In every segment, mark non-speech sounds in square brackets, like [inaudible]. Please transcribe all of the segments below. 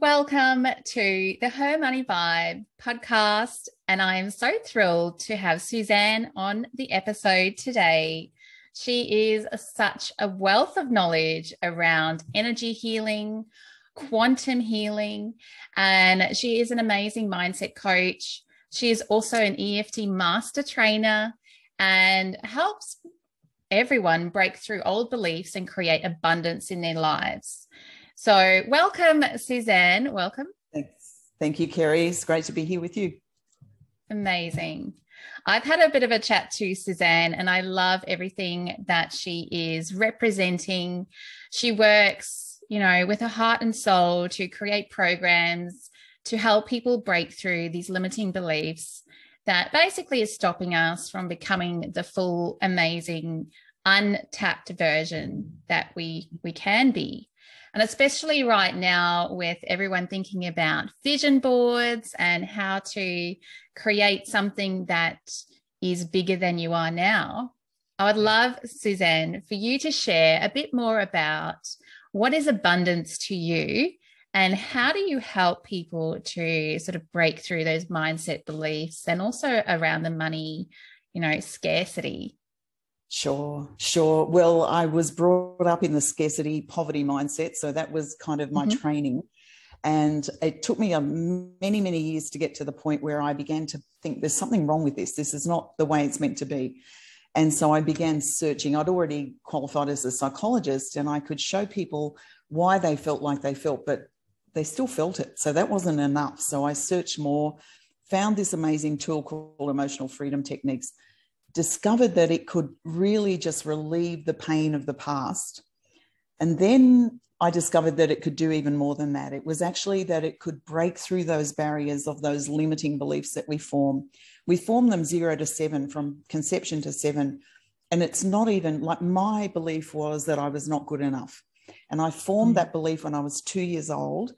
Welcome to the Her Money Vibe podcast. And I am so thrilled to have Suzanne on the episode today. She is such a wealth of knowledge around energy healing, quantum healing, and she is an amazing mindset coach. She is also an EFT master trainer and helps everyone break through old beliefs and create abundance in their lives. So, welcome, Suzanne. Welcome. Thanks. Thank you, Kerry. It's great to be here with you. Amazing. I've had a bit of a chat to Suzanne, and I love everything that she is representing. She works, you know, with her heart and soul to create programs to help people break through these limiting beliefs that basically is stopping us from becoming the full, amazing, untapped version that we we can be. And especially right now, with everyone thinking about vision boards and how to create something that is bigger than you are now, I would love, Suzanne, for you to share a bit more about what is abundance to you and how do you help people to sort of break through those mindset beliefs and also around the money, you know, scarcity? Sure, sure. Well, I was brought up in the scarcity poverty mindset. So that was kind of my mm-hmm. training. And it took me a, many, many years to get to the point where I began to think there's something wrong with this. This is not the way it's meant to be. And so I began searching. I'd already qualified as a psychologist and I could show people why they felt like they felt, but they still felt it. So that wasn't enough. So I searched more, found this amazing tool called emotional freedom techniques discovered that it could really just relieve the pain of the past. And then I discovered that it could do even more than that. It was actually that it could break through those barriers of those limiting beliefs that we form. We form them zero to seven, from conception to seven. And it's not even like my belief was that I was not good enough. And I formed mm. that belief when I was two years old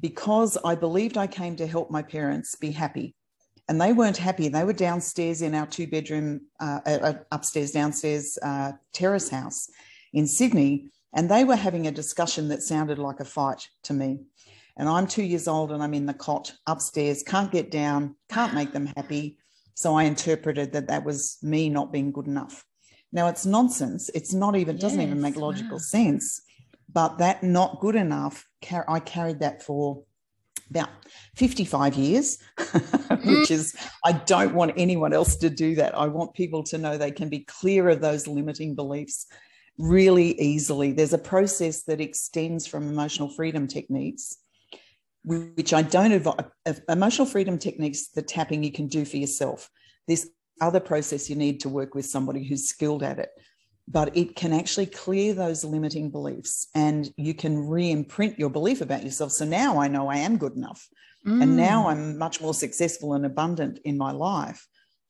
because I believed I came to help my parents be happy and they weren't happy. They were downstairs in our two bedroom, uh, uh, upstairs, downstairs uh, terrace house in Sydney, and they were having a discussion that sounded like a fight to me. And I'm two years old and I'm in the cot upstairs, can't get down, can't make them happy. So I interpreted that that was me not being good enough. Now it's nonsense. It's not even, doesn't even make logical wow. sense. But that not good enough, I carried that for about 55 years, [laughs] mm-hmm. which is, I don't want anyone else to do that. I want people to know they can be clear of those limiting beliefs really easily. There's a process that extends from emotional freedom techniques, which I don't advise. Emotional freedom techniques, the tapping you can do for yourself. This other process you need to work with somebody who's skilled at it but it can actually clear those limiting beliefs and you can re-imprint your belief about yourself. So now i know i am good enough mm. and now i'm much more successful and abundant in my life.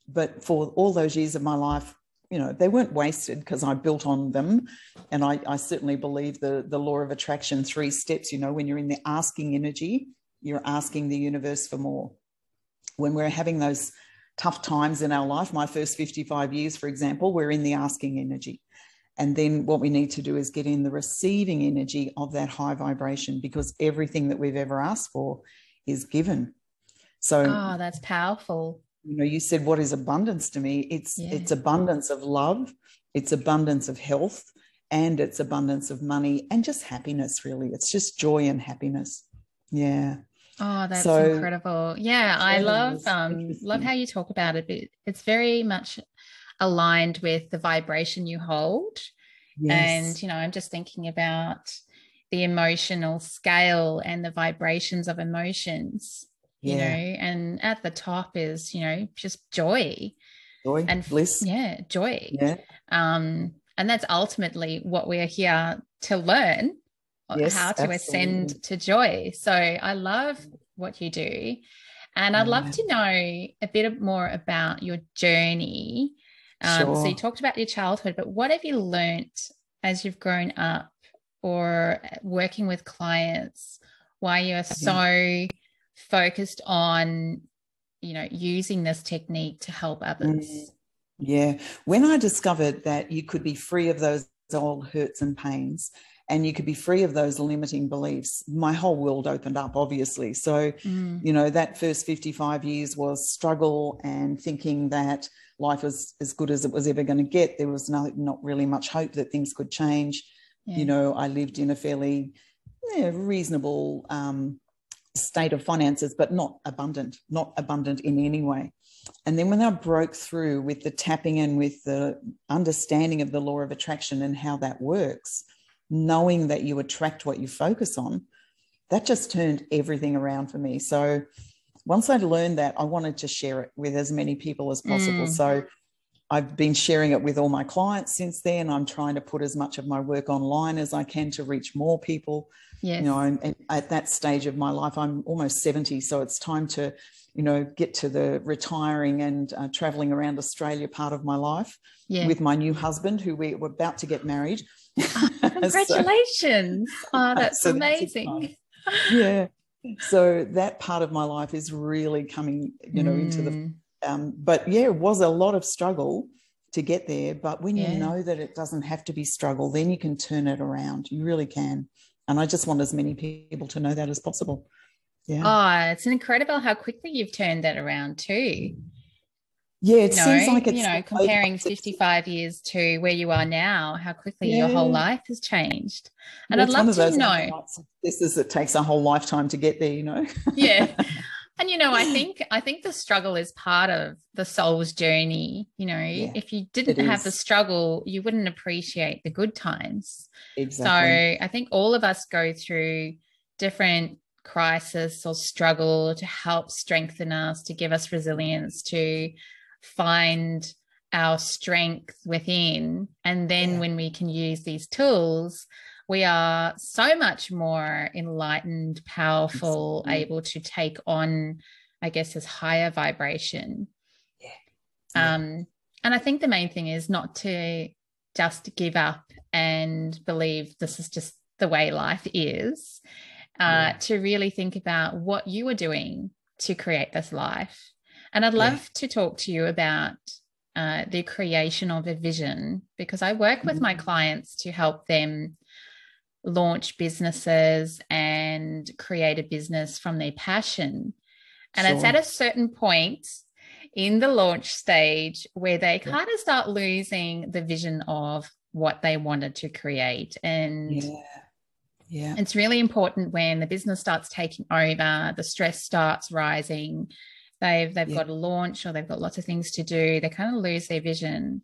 But for all those years of my life you know they weren't wasted because i built on them. And I, I certainly believe the the law of attraction three steps you know when you're in the asking energy you're asking the universe for more. When we're having those tough times in our life my first 55 years for example we're in the asking energy and then what we need to do is get in the receiving energy of that high vibration because everything that we've ever asked for is given. So Oh, that's powerful. You know, you said what is abundance to me? It's yeah. it's abundance of love, it's abundance of health, and it's abundance of money and just happiness, really. It's just joy and happiness. Yeah. Oh, that's so, incredible. Yeah, I love um love how you talk about it. It's very much aligned with the vibration you hold. Yes. And, you know, I'm just thinking about the emotional scale and the vibrations of emotions, yeah. you know, and at the top is, you know, just joy. Joy and bliss. Yeah, joy. Yeah. Um, and that's ultimately what we're here to learn yes, how to absolutely. ascend to joy. So I love what you do. And I'd love to know a bit more about your journey um, sure. So you talked about your childhood, but what have you learnt as you've grown up or working with clients? Why you are so focused on, you know, using this technique to help others? Mm. Yeah. When I discovered that you could be free of those old hurts and pains and you could be free of those limiting beliefs. My whole world opened up obviously. So mm. you know that first 55 years was struggle and thinking that life was as good as it was ever going to get. There was no, not really much hope that things could change. Yeah. you know i lived in a fairly yeah, reasonable um, state of finances but not abundant not abundant in any way. And then when I broke through with the tapping and with the understanding of the law of attraction and how that works, knowing that you attract what you focus on, that just turned everything around for me. So once I learned that, I wanted to share it with as many people as possible. Mm. So I've been sharing it with all my clients since then. I'm trying to put as much of my work online as I can to reach more people. Yes. You know, and at that stage of my life, I'm almost 70. So it's time to you know, get to the retiring and uh, traveling around Australia part of my life yeah. with my new husband, who we were about to get married. [laughs] [laughs] Congratulations! so, [laughs] oh, that's so amazing. That's yeah. So that part of my life is really coming, you know, mm. into the. Mm. Um, but yeah, it was a lot of struggle to get there. But when yeah. you know that it doesn't have to be struggle, then you can turn it around. You really can. And I just want as many people to know that as possible. Yeah. Oh, it's incredible how quickly you've turned that around too. Yeah, it seems like it's you know comparing 55 years to where you are now, how quickly yeah. your whole life has changed. And I'd love to know. This is it takes a whole lifetime to get there, you know. [laughs] yeah. And you know, I think I think the struggle is part of the soul's journey. You know, yeah, if you didn't have is. the struggle, you wouldn't appreciate the good times. Exactly. So I think all of us go through different crisis or struggle to help strengthen us, to give us resilience, to find our strength within. And then yeah. when we can use these tools, we are so much more enlightened, powerful, Absolutely. able to take on, I guess, this higher vibration. Yeah. yeah. Um, and I think the main thing is not to just give up and believe this is just the way life is uh, yeah. to really think about what you are doing to create this life. And I'd love yeah. to talk to you about uh, the creation of a vision because I work with mm-hmm. my clients to help them launch businesses and create a business from their passion. And sure. it's at a certain point in the launch stage where they yeah. kind of start losing the vision of what they wanted to create. And yeah. Yeah. It's really important when the business starts taking over, the stress starts rising, they've they've yeah. got a launch or they've got lots of things to do, they kind of lose their vision.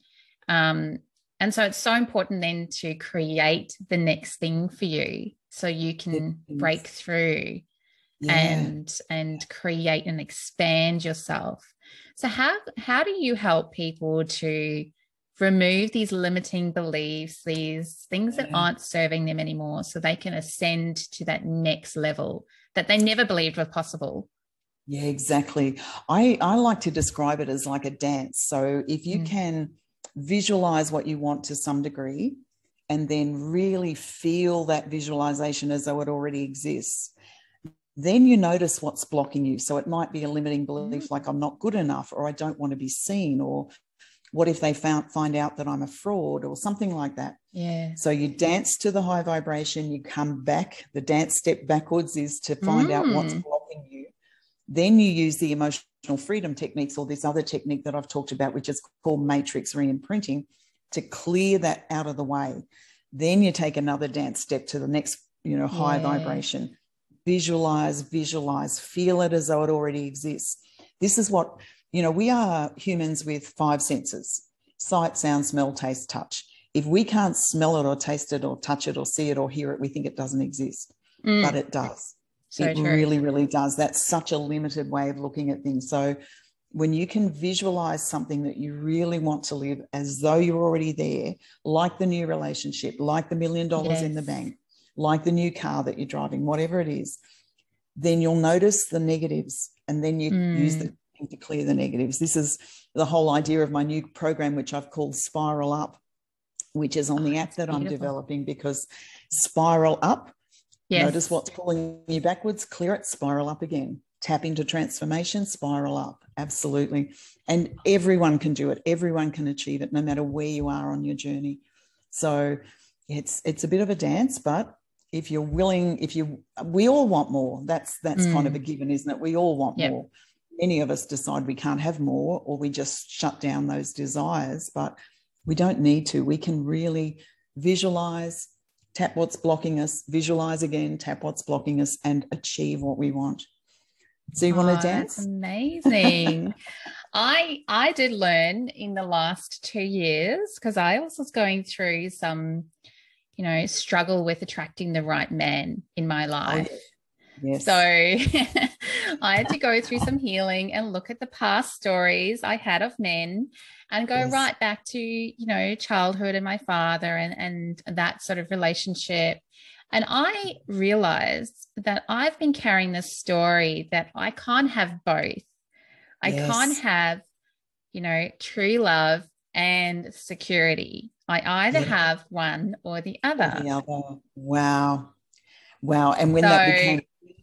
Um, and so it's so important then to create the next thing for you so you can break through yeah. and and create and expand yourself. So how how do you help people to remove these limiting beliefs, these things that aren't serving them anymore, so they can ascend to that next level that they never believed was possible. Yeah, exactly. I, I like to describe it as like a dance. So if you mm. can visualize what you want to some degree and then really feel that visualization as though it already exists, then you notice what's blocking you. So it might be a limiting belief mm. like I'm not good enough or I don't want to be seen or what if they found find out that I'm a fraud or something like that? Yeah. So you dance to the high vibration, you come back. The dance step backwards is to find mm. out what's mm. blocking you. Then you use the emotional freedom techniques or this other technique that I've talked about, which is called matrix re imprinting, to clear that out of the way. Then you take another dance step to the next, you know, high yeah. vibration. Visualize, visualize, feel it as though it already exists. This is what you know, we are humans with five senses sight, sound, smell, taste, touch. If we can't smell it or taste it or touch it or see it or hear it, we think it doesn't exist, mm. but it does. So it true. really, really does. That's such a limited way of looking at things. So when you can visualize something that you really want to live as though you're already there, like the new relationship, like the million dollars yes. in the bank, like the new car that you're driving, whatever it is, then you'll notice the negatives and then you mm. use the to clear the negatives. This is the whole idea of my new program, which I've called Spiral Up, which is on the oh, app that beautiful. I'm developing because spiral up. Yes. Notice what's pulling you backwards, clear it, spiral up again. Tap into transformation, spiral up. Absolutely. And everyone can do it. Everyone can achieve it, no matter where you are on your journey. So it's it's a bit of a dance, but if you're willing, if you we all want more. That's that's mm. kind of a mm. given, isn't it? We all want yep. more. Many of us decide we can't have more, or we just shut down those desires, but we don't need to. We can really visualize, tap what's blocking us, visualize again, tap what's blocking us, and achieve what we want. So you oh, want to dance? amazing. [laughs] I I did learn in the last two years because I also was going through some, you know, struggle with attracting the right man in my oh, life. Oh, yes. So [laughs] I had to go through some healing and look at the past stories I had of men and go yes. right back to, you know, childhood and my father and and that sort of relationship. And I realized that I've been carrying this story that I can't have both. I yes. can't have, you know, true love and security. I either yeah. have one or the other. the other. Wow. Wow. And when so, that became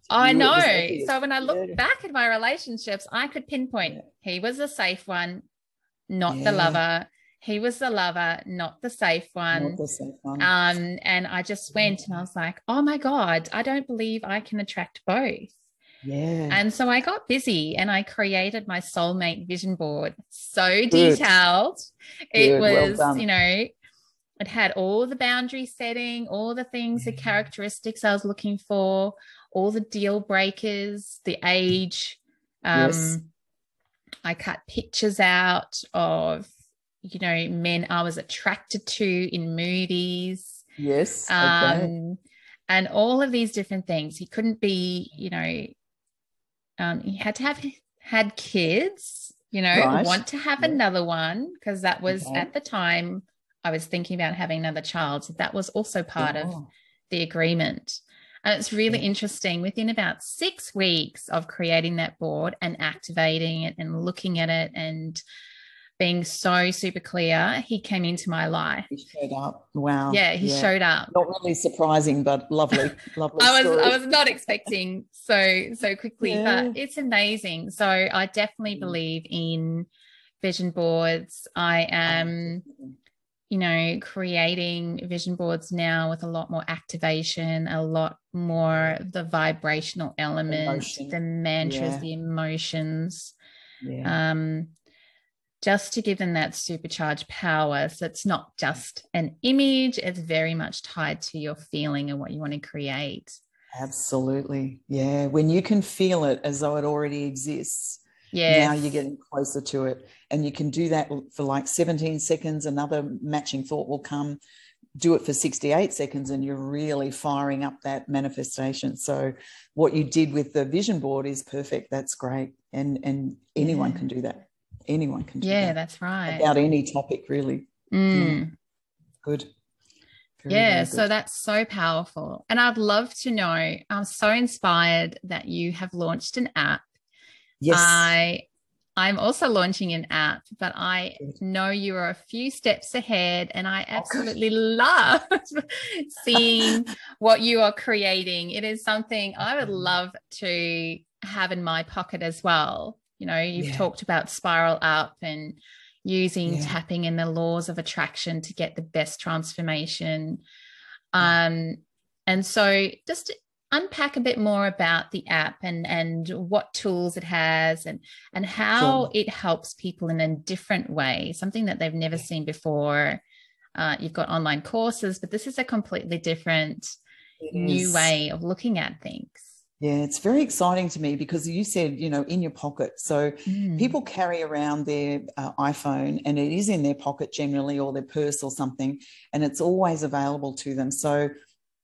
I know. So when I look yeah. back at my relationships, I could pinpoint yeah. he was the safe one, not the lover. He was the lover, not the safe one. The safe one. Um, and I just went and I was like, oh my God, I don't believe I can attract both. Yeah. And so I got busy and I created my soulmate vision board. So Good. detailed. Good. It was, well you know, it had all the boundary setting, all the things, the characteristics I was looking for, all the deal breakers, the age. Um, yes. I cut pictures out of, you know, men I was attracted to in movies. Yes. Okay. Um, and all of these different things. He couldn't be, you know, um, he had to have had kids, you know, right. want to have yeah. another one because that was okay. at the time I was thinking about having another child. So that was also part of the agreement. And it's really interesting. Within about six weeks of creating that board and activating it and looking at it and being so super clear, he came into my life. He showed up. Wow. Yeah, he yeah. showed up. Not really surprising, but lovely, [laughs] lovely. I was story. I was not expecting so so quickly, yeah. but it's amazing. So I definitely believe in vision boards. I am you know, creating vision boards now with a lot more activation, a lot more the vibrational elements, Emotion. the mantras, yeah. the emotions. Yeah. Um, just to give them that supercharged power. So it's not just an image, it's very much tied to your feeling and what you want to create. Absolutely. Yeah. When you can feel it as though it already exists, yeah. now you're getting closer to it. And you can do that for like 17 seconds. Another matching thought will come. Do it for 68 seconds, and you're really firing up that manifestation. So, what you did with the vision board is perfect. That's great. And, and anyone yeah. can do that anyone can do yeah that. that's right about any topic really mm. yeah. good very, yeah very so that's so powerful and i'd love to know i'm so inspired that you have launched an app yes. I i'm also launching an app but i know you are a few steps ahead and i absolutely oh, love [laughs] seeing what you are creating. It is something i would love to have in my pocket as well. You know, you've yeah. talked about spiral up and using yeah. tapping in the laws of attraction to get the best transformation. Um, and so just unpack a bit more about the app and and what tools it has and and how sure. it helps people in a different way, something that they've never seen before. Uh, you've got online courses, but this is a completely different new way of looking at things. Yeah, it's very exciting to me because you said, you know, in your pocket. So mm. people carry around their uh, iPhone and it is in their pocket generally or their purse or something, and it's always available to them. So,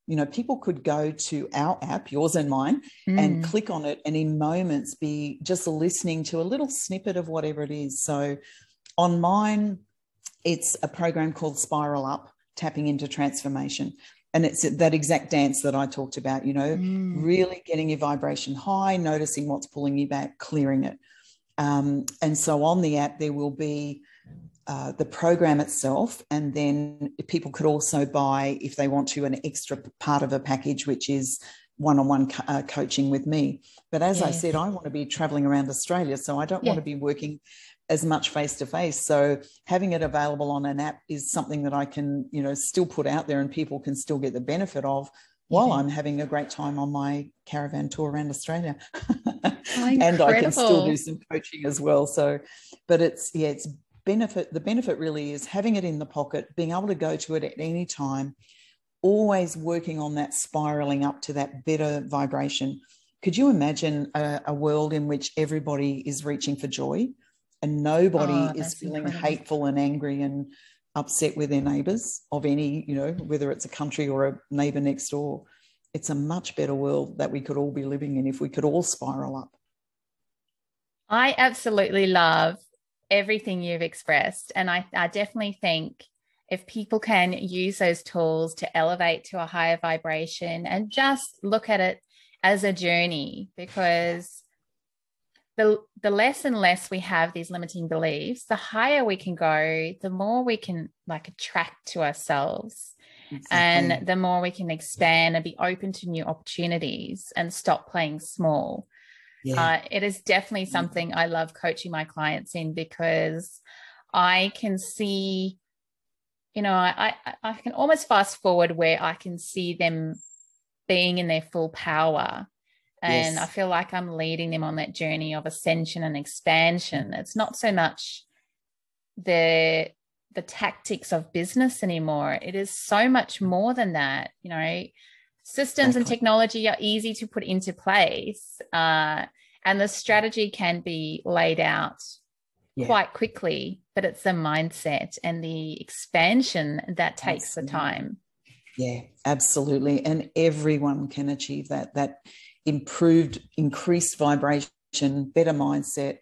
you know, people could go to our app, yours and mine, mm. and click on it and in moments be just listening to a little snippet of whatever it is. So on mine, it's a program called Spiral Up Tapping into Transformation and it's that exact dance that I talked about, you know, mm. really getting your vibration high, noticing what's pulling you back, clearing it. Um, and so on the app, there will be uh, the program itself, and then people could also buy, if they want to, an extra part of a package, which is one on one coaching with me. But as. I said, I want to be traveling around Australia. So I don't yeah. want to be working as much face to face. So having it available on an app is something that I can, you know, still put out there and people can still get the benefit of while I'm having a great time on my caravan tour around Australia. [laughs] And I can still do some coaching as well. So, but it's, yeah, it's benefit. The benefit really is having it in the pocket, being able to go to it at any time, always working on that spiraling up to that better vibration. Could you imagine a, a world in which everybody is reaching for joy and nobody oh, is feeling incredible. hateful and angry and upset with their neighbors of any, you know, whether it's a country or a neighbor next door. It's a much better world that we could all be living in if we could all spiral up. I absolutely love everything you've expressed. And I, I definitely think if people can use those tools to elevate to a higher vibration and just look at it as a journey, because the the less and less we have these limiting beliefs the higher we can go the more we can like attract to ourselves exactly. and the more we can expand and be open to new opportunities and stop playing small yeah. uh, it is definitely something i love coaching my clients in because i can see you know I, I i can almost fast forward where i can see them being in their full power and yes. I feel like I'm leading them on that journey of ascension and expansion. It's not so much the the tactics of business anymore. It is so much more than that. You know, systems exactly. and technology are easy to put into place, uh, and the strategy can be laid out yeah. quite quickly. But it's the mindset and the expansion that takes absolutely. the time. Yeah, absolutely. And everyone can achieve that. That improved, increased vibration, better mindset,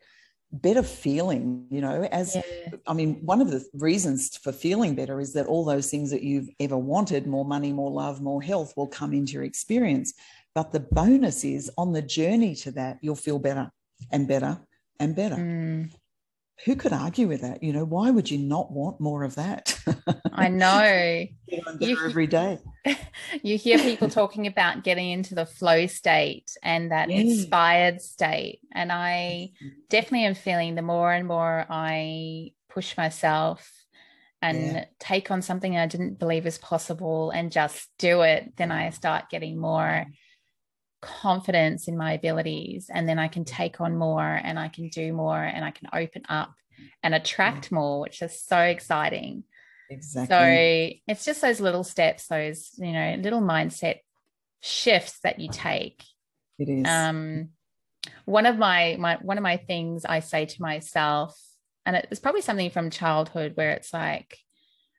better feeling, you know, as yeah. I mean, one of the reasons for feeling better is that all those things that you've ever wanted more money, more love, more health will come into your experience. But the bonus is on the journey to that, you'll feel better and better and better. Mm who could argue with that? You know, why would you not want more of that? I [laughs] know. you, every day. [laughs] You hear people talking about getting into the flow state and that yeah. inspired state. And I definitely am feeling the more and more I push myself and yeah. take on something I didn't believe was possible and just do it, then I start getting more confidence in my abilities and then I can take on more and I can do more and I can open up and attract more, which is so exciting. Exactly. So it's just those little steps, those, you know, little mindset shifts that you take. It is. Um, one of my my one of my things I say to myself, and it's probably something from childhood where it's like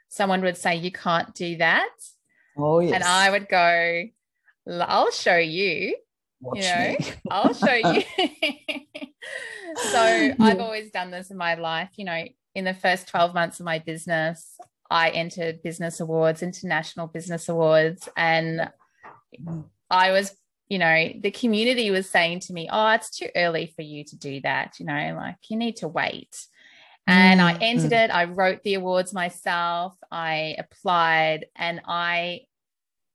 someone would say, You can't do that. Oh, yes. And I would go, I'll show you. Watch you know. [laughs] I'll show you. [laughs] so yeah. I've always done this in my life. You know, in the first 12 months of my business, I entered business awards, international business awards, and I was, you know, the community was saying to me, Oh, it's too early for you to do that. You know, like you need to wait. And mm, I entered mm. it. I wrote the awards myself. I applied and I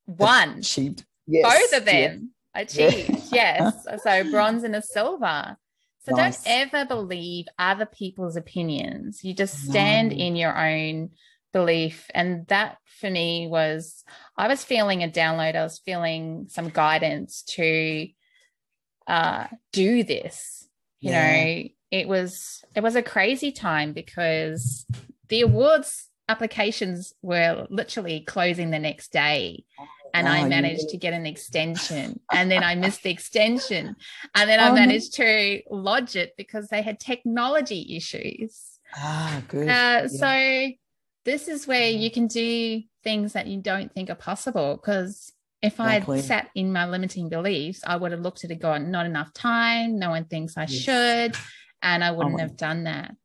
won. Achieved. Yes. Both of them yeah. achieved. Yeah. yes. So bronze and a silver. So nice. don't ever believe other people's opinions. You just stand no. in your own belief. And that for me was, I was feeling a download. I was feeling some guidance to uh, do this. You yeah. know, it was it was a crazy time because the awards applications were literally closing the next day and oh, I managed to get an extension and then I missed the extension and then I oh, managed to lodge it because they had technology issues. Ah, good. Uh, yeah. So this is where you can do things that you don't think are possible because if exactly. I had sat in my limiting beliefs, I would have looked at it going, not enough time, no one thinks I yes. should, and I wouldn't oh, have done that.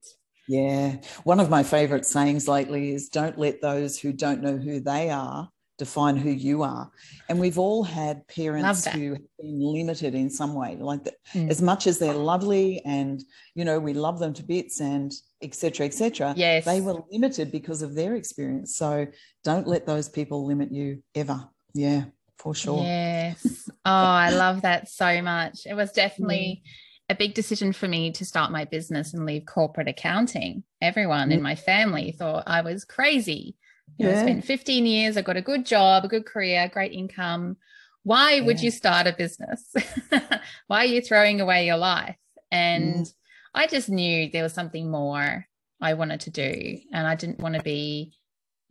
Yeah. One of my favorite sayings lately is don't let those who don't know who they are define who you are. And we've all had parents who have been limited in some way, like that, mm. as much as they're lovely and, you know, we love them to bits and etc. etc. yes. they were limited because of their experience. So don't let those people limit you ever. Yeah, for sure. Yes. Oh, I love that so much. It was definitely. Mm a big decision for me to start my business and leave corporate accounting. Everyone in my family thought I was crazy. You know, I spent 15 years, I got a good job, a good career, great income. Why yeah. would you start a business? [laughs] Why are you throwing away your life? And mm. I just knew there was something more I wanted to do. And I didn't want to be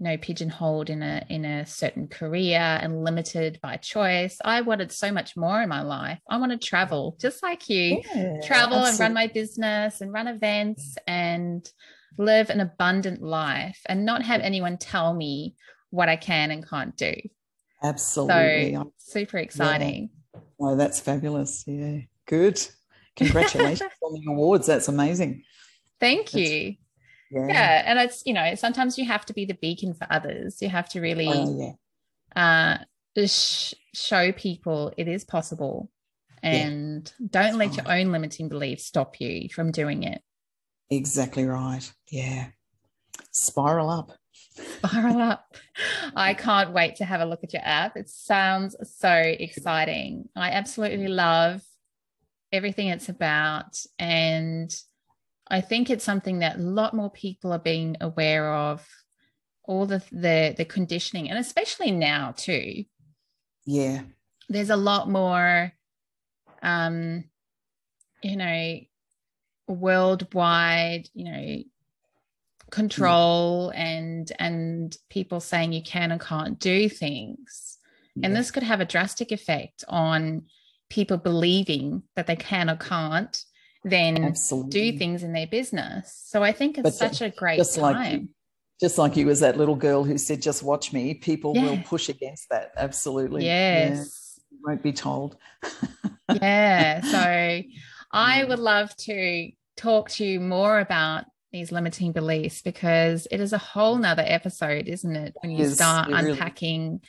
you know pigeonholed in a in a certain career and limited by choice i wanted so much more in my life i want to travel just like you yeah, travel absolutely. and run my business and run events and live an abundant life and not have anyone tell me what i can and can't do absolutely so super exciting yeah. oh that's fabulous yeah good congratulations [laughs] on the awards that's amazing thank you yeah. yeah. And it's, you know, sometimes you have to be the beacon for others. You have to really oh, yeah. uh, sh- show people it is possible and yeah. don't let your own limiting beliefs stop you from doing it. Exactly right. Yeah. Spiral up. Spiral up. I can't wait to have a look at your app. It sounds so exciting. I absolutely love everything it's about. And I think it's something that a lot more people are being aware of all the the, the conditioning and especially now too. Yeah. There's a lot more um you know worldwide, you know, control yeah. and and people saying you can and can't do things. Yeah. And this could have a drastic effect on people believing that they can or can't then Absolutely. do things in their business. So I think it's but such a great just time. Like you, just like you was that little girl who said, just watch me. People yeah. will push against that. Absolutely. Yes. Yeah. Won't be told. [laughs] yeah. So I would love to talk to you more about these limiting beliefs because it is a whole nother episode, isn't it? When you start unpacking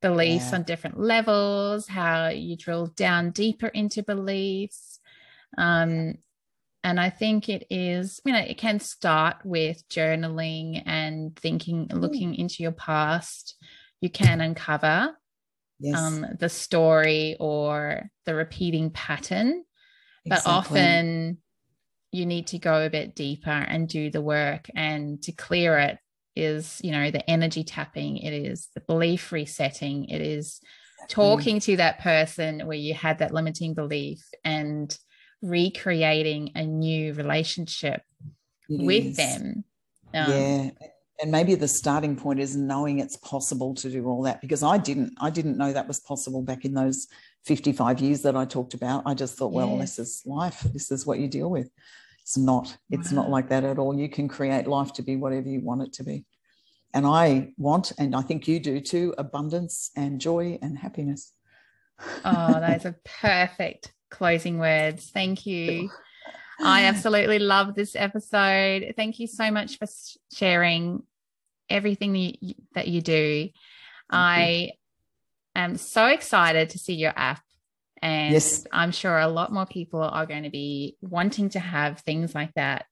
beliefs yeah. on different levels, how you drill down deeper into beliefs um, and I think it is, you know, it can start with journaling and thinking, mm. looking into your past. You can uncover yes. um, the story or the repeating pattern, exactly. but often you need to go a bit deeper and do the work. And to clear it is, you know, the energy tapping, it is the belief resetting, it is talking to that person where you had that limiting belief and recreating a new relationship it with is. them. Um, yeah. And maybe the starting point is knowing it's possible to do all that because I didn't, I didn't know that was possible back in those 55 years that I talked about. I just thought, well, this is life. This is what you deal with. It's not, it's wow. not like that at all. You can create life to be whatever you want it to be. And I want, and I think you do too, abundance and joy and happiness. oh, those [laughs] are perfect closing words. Thank you. I [sighs] absolutely love this episode. Thank you so much for sharing everything that you, that you do. Thank I you. Am so excited to see your app. And yes. I'm sure a lot more people are going to be wanting to have things like that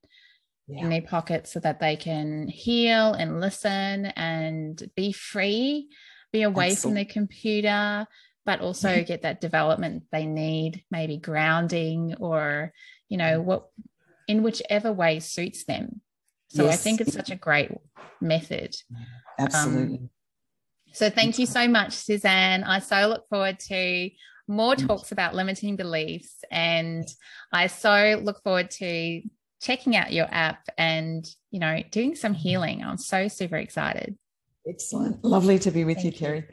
yeah. in their pockets so that they can heal and listen and be free, be away Absolutely. from the computer, but also mm-hmm. get that development they need, maybe grounding or, you know, what in whichever way suits them. So yes. I think it's such a great method. Absolutely. Um, so thank you so much, Suzanne. I so look forward to more talks about limiting beliefs. And I so look forward to checking out your app and, you know, doing some healing. I'm so super excited. Excellent. Lovely to be with you, you, Kerry.